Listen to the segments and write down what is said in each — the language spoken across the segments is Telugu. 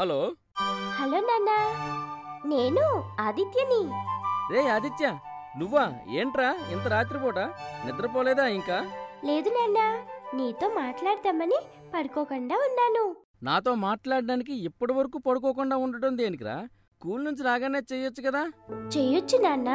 హలో. హలో నాన్న. నేను ఆదిత్యని. రే ఆదిత్య నువ్వా? ఏంట్రా ఇంత రాత్రిపూట? నిద్రపోలేదా ఇంకా? లేదు నాన్న నీతో మాట్లాడదామని పడుకోకుండా ఉన్నాను. నాతో మాట్లాడడానికి ఇప్పటి వరకు పడుకోకుండా ఉండటం దేనికిరా? స్కూల్ నుంచి రాగానే చెయ్యొచ్చు కదా? చెయ్యొచ్చు నాన్న.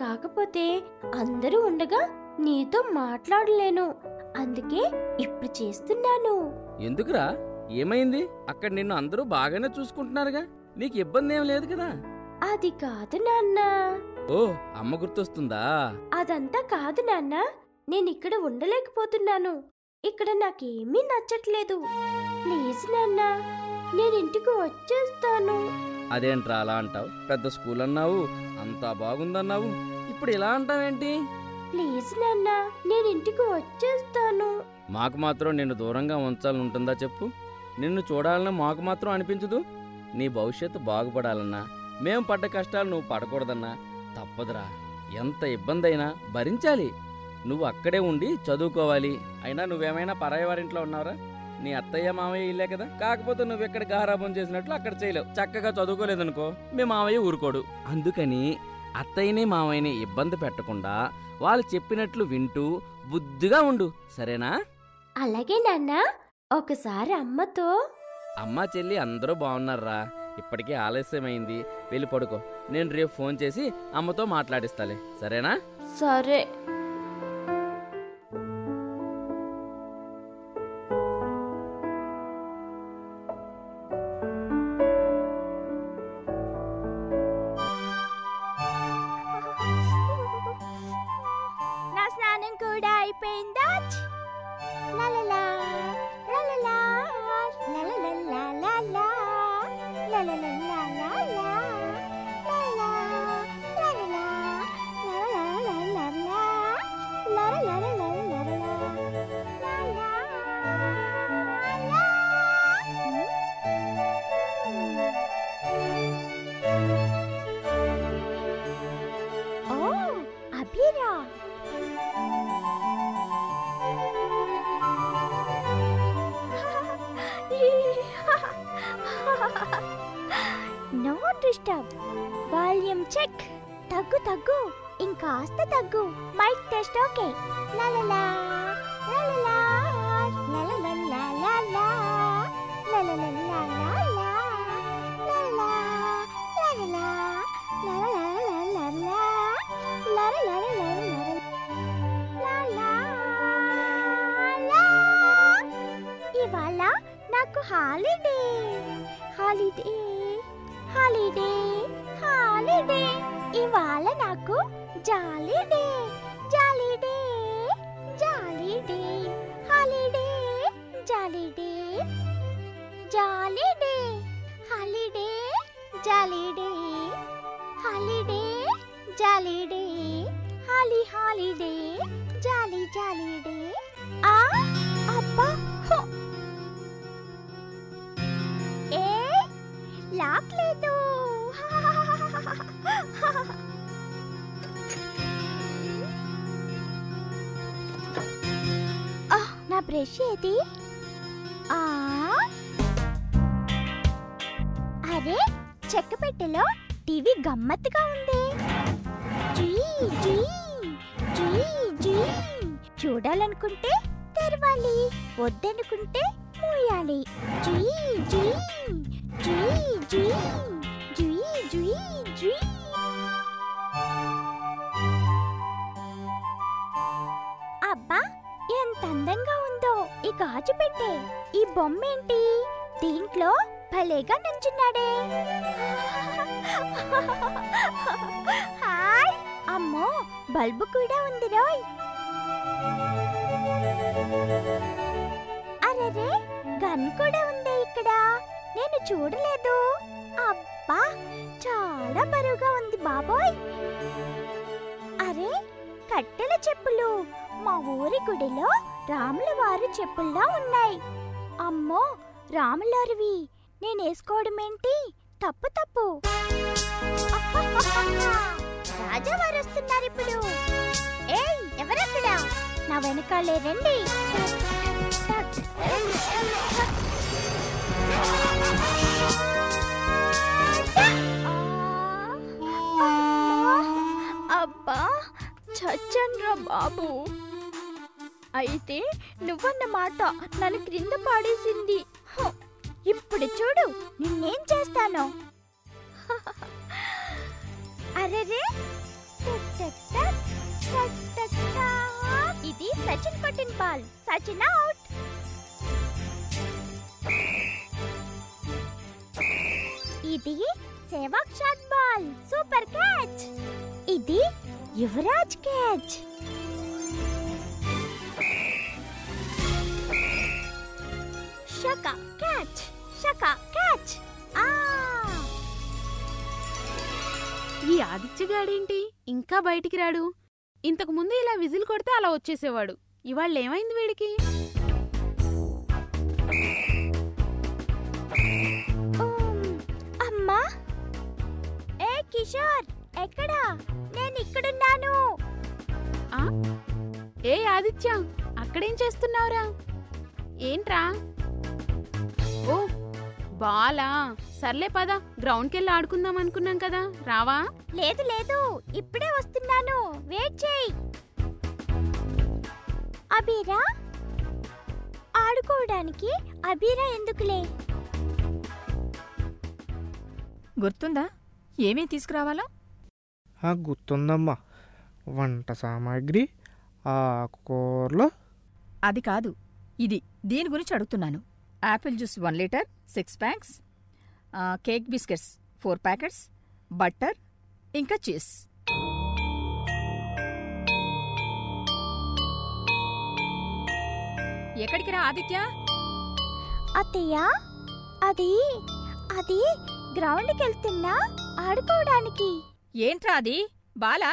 కాకపోతే అందరూ ఉండగా నీతో మాట్లాడలేను. అందుకే ఇప్పుడు చేస్తున్నాను. ఎందుకురా? ఏమైంది? అక్కడ నిన్ను అందరూ బాగానే చూసుకుంటున్నారుగా. నీకు ఇబ్బంది ఏం లేదు కదా? అది కాదు నాన్న. ఓ అమ్మ గుర్తొస్తుందా? అదంతా కాదు నాన్న. నేను ఇక్కడ ఉండలేకపోతున్నాను. ఇక్కడ నాకేమీ నచ్చట్లేదు. ప్లీజ్ నాన్న నేను ఇంటికి వచ్చేస్తాను. అదేంట్రా అలా అంటావు? పెద్ద స్కూల్ అన్నావు అంతా బాగుందన్నావు. ఇప్పుడు ఇలా అంటావేంటి? ప్లీజ్ నాన్న నేను ఇంటికి వచ్చేస్తాను. మాకు మాత్రం నిన్ను దూరంగా ఉంచాలని ఉంటుందా చెప్పు? నిన్ను చూడాలని మాకు మాత్రం అనిపించదు. నీ భవిష్యత్తు బాగుపడాలన్నా మేం పడ్డ కష్టాలు నువ్వు పడకూడదన్నా తప్పదురా. ఎంత ఇబ్బంది అయినా భరించాలి. నువ్వు అక్కడే ఉండి చదువుకోవాలి. అయినా నువ్వేమైనా పరాయి వారింట్లో ఉన్నావురా? నీ అత్తయ్య మామయ్య ఇల్లే కదా? కాకపోతే నువ్వు ఎక్కడ గారాబం చేసినట్లు అక్కడ చేయలేవు. చక్కగా చదువుకోలేదనుకో మీ మామయ్య ఊరుకోడు. అందుకని అత్తయ్యని మామయ్యని ఇబ్బంది పెట్టకుండా వాళ్ళు చెప్పినట్లు వింటూ బుద్ధిగా ఉండు. సరేనా? అలాగే నాన్నా. ఒకసారి అమ్మతో. అమ్మా చెల్లి అందరూ బాగున్నారా ఇప్పటికే ఆలస్యమైంది. వెళ్ళి పడుకో. నేను రేపు ఫోన్ చేసి అమ్మతో మాట్లాడిస్తాలే. సరేనా? సరే. చెక్ తగ్గు తగ్గు ఇంకాస్త తగ్గు మైక్ టెస్ట్ ఓకే లలలా లలలా లలలా లలలా ఇవాళ నాకు హాలిడే హాలిడే హాలిడే హాలిడే ఇవాళ నాకు jolly day jolly day jolly day holiday jolly day jolly day holiday jolly day holiday jolly day holly holiday jolly jolly day ఆ అబ్బా బ్రష్ ఏది? ఆ? అరే చెక్క పెట్టెలో టీవీ గమ్మత్తుగా ఉంది. చూడాలనుకుంటే తెరవాలి వద్దనుకుంటే మూయాలి. జీ జీ జీ జీ జీ జీ జీ. గాజు పెట్టే ఈ బొమ్మ ఏంటి దీంట్లో భలేగా నుంచున్నాడే. హాయ్ అమ్మో బల్బు కూడా ఉంది రోయ్. అరెరే గన్ కూడా ఉంది ఇక్కడ. నేను చూడలేదు. అబ్బా చాలా బరువుగా ఉంది బాబోయ్. కట్టెల చెప్పులు. మా ఊరి గుడిలో రాముల వారి చెప్పుల్లా ఉన్నాయి. అమ్మో రాములారివి నేనేసుకోవడం ఏంటి? తప్పు తప్పు. రాజావారు వస్తున్నారు ఇప్పుడు. ఏయ్ ఎవరక్కడ? నా వెనకాలే రండి. అబ్బా. చచ్చన్రా బాబు. అయితే నువ్వన్నమాట నన్ను క్రింద పాడేసింది. ఇప్పుడు చూడు నిన్నేం చేస్తాను. అరెరే. ఇది సచిన్ పటిన్ బాల్. సచిన్ అవుట్. ఇది Sehwag shot ball. Super catch. ఇది యువరాజ్ క్యాచ్ షక క్యాచ్ షక క్యాచ్ ఆ ఈ ఆదిత్యగాడేంటి ఇంకా బయటికి రాడు. ఇంతకు ముందు ఇలా విజిల్ కొడితే అలా వచ్చేసేవాడు. ఇవాళ ఏమైంది వీడికి? ఆదిత్య అక్కడేం చేస్తున్నావురా? ఏంట్రా? ఓ బాలా. సర్లే పద గ్రౌండ్కెళ్ళి ఆడుకుందాం అనుకున్నాం కదా. రావా? లేదు లేదు. ఇప్పుడే వస్తున్నాను. వెయిట్ చేయి. అబీరా? ఆడుకోవడానికి అబీరా ఎందుకులే? గుర్తుందా? ఏమేం తీసుకురావాలో? ఆ గుర్తుందమ్మా. వంట సామాగ్రి ఆకుకూరలు అది కాదు. ఇది దీని గురించి అడుగుతున్నాను. Apple juice one litre six packs ఆ, cake biscuits four packets butter ఇంకా చీజ్. ఎక్కడికి రా ఆదిత్య? అత్తయ్య అది అది గ్రౌండ్కి వెళ్తున్నా ఆడుకోవడానికి. ఏంట్రా అది? బాలా?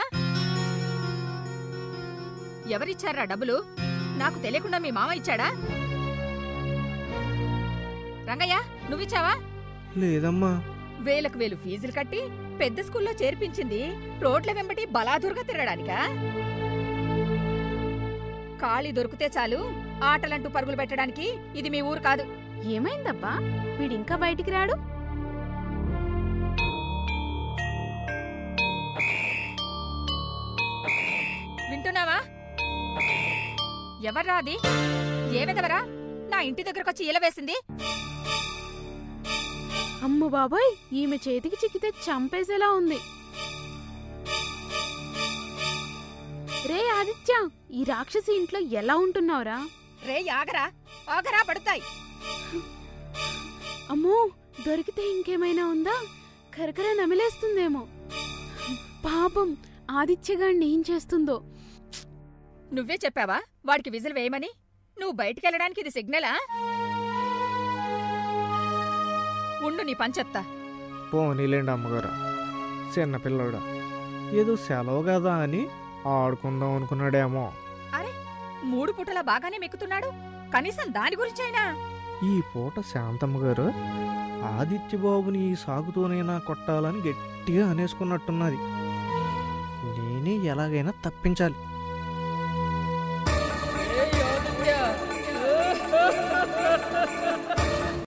ఎవరిచ్చారా డబ్బులు? నాకు తెలియకుండా మీ మామ ఇచ్చాడా? రంగయ్య నువ్విచ్చావా? లేదమ్మా. వేలకు వేలు ఫీజులు కట్టి పెద్ద స్కూల్లో చేర్పించింది రోడ్ల వెంబటి బలాదురుగా తిరగడానికా? ఖాళీ దొరికితే చాలు ఆటలంటూ పరుగులు పెట్టడానికి ఇది మీ ఊరు కాదు. ఏమైందబ్బా? వీడింకా బయటికి రాడు? ఎవర్రా అది ఏ విధవరా? నా ఇంటి దగ్గరకొచ్చి ఈల వేసింది? అమ్మ బాబాయ్ ఈమె చేతికి చిక్కితే చంపేసేలా ఉంది. రే ఆదిత్య ఈ రాక్షసి ఇంట్లో ఎలా ఉంటున్నావురా? రే ఆగరా ఆగరా పడతాయి. అమ్మో దొరికితే ఇంకేమైనా ఉందా? కరకర నమిలేస్తుందేమో. పాపం ఆదిత్యగాడిని ఏం చేస్తుందో. నువ్వే చెప్పావా వాడికి విజిల్ వేయమని? నువ్వు బయటికెళ్ళడానికి ఇది సిగ్నలా? ఉండు నీ పంచెత్తా పోనీలేండి అమ్మగారు. చిన్నపిల్లడు ఏదో సెలవు కదా అని ఆడుకుందాం అనుకున్నాడేమో. మూడు పూటలా బాగానే మెక్కుతున్నాడు. కనీసం దాని గురించైనా. ఈ పూట శాంతమ్మ గారు ఆదిత్యబాబుని ఈ సాగుతోనైనా కొట్టాలని గట్టిగా అనేసుకున్నట్టున్నది. నేనే ఎలాగైనా తప్పించాలి.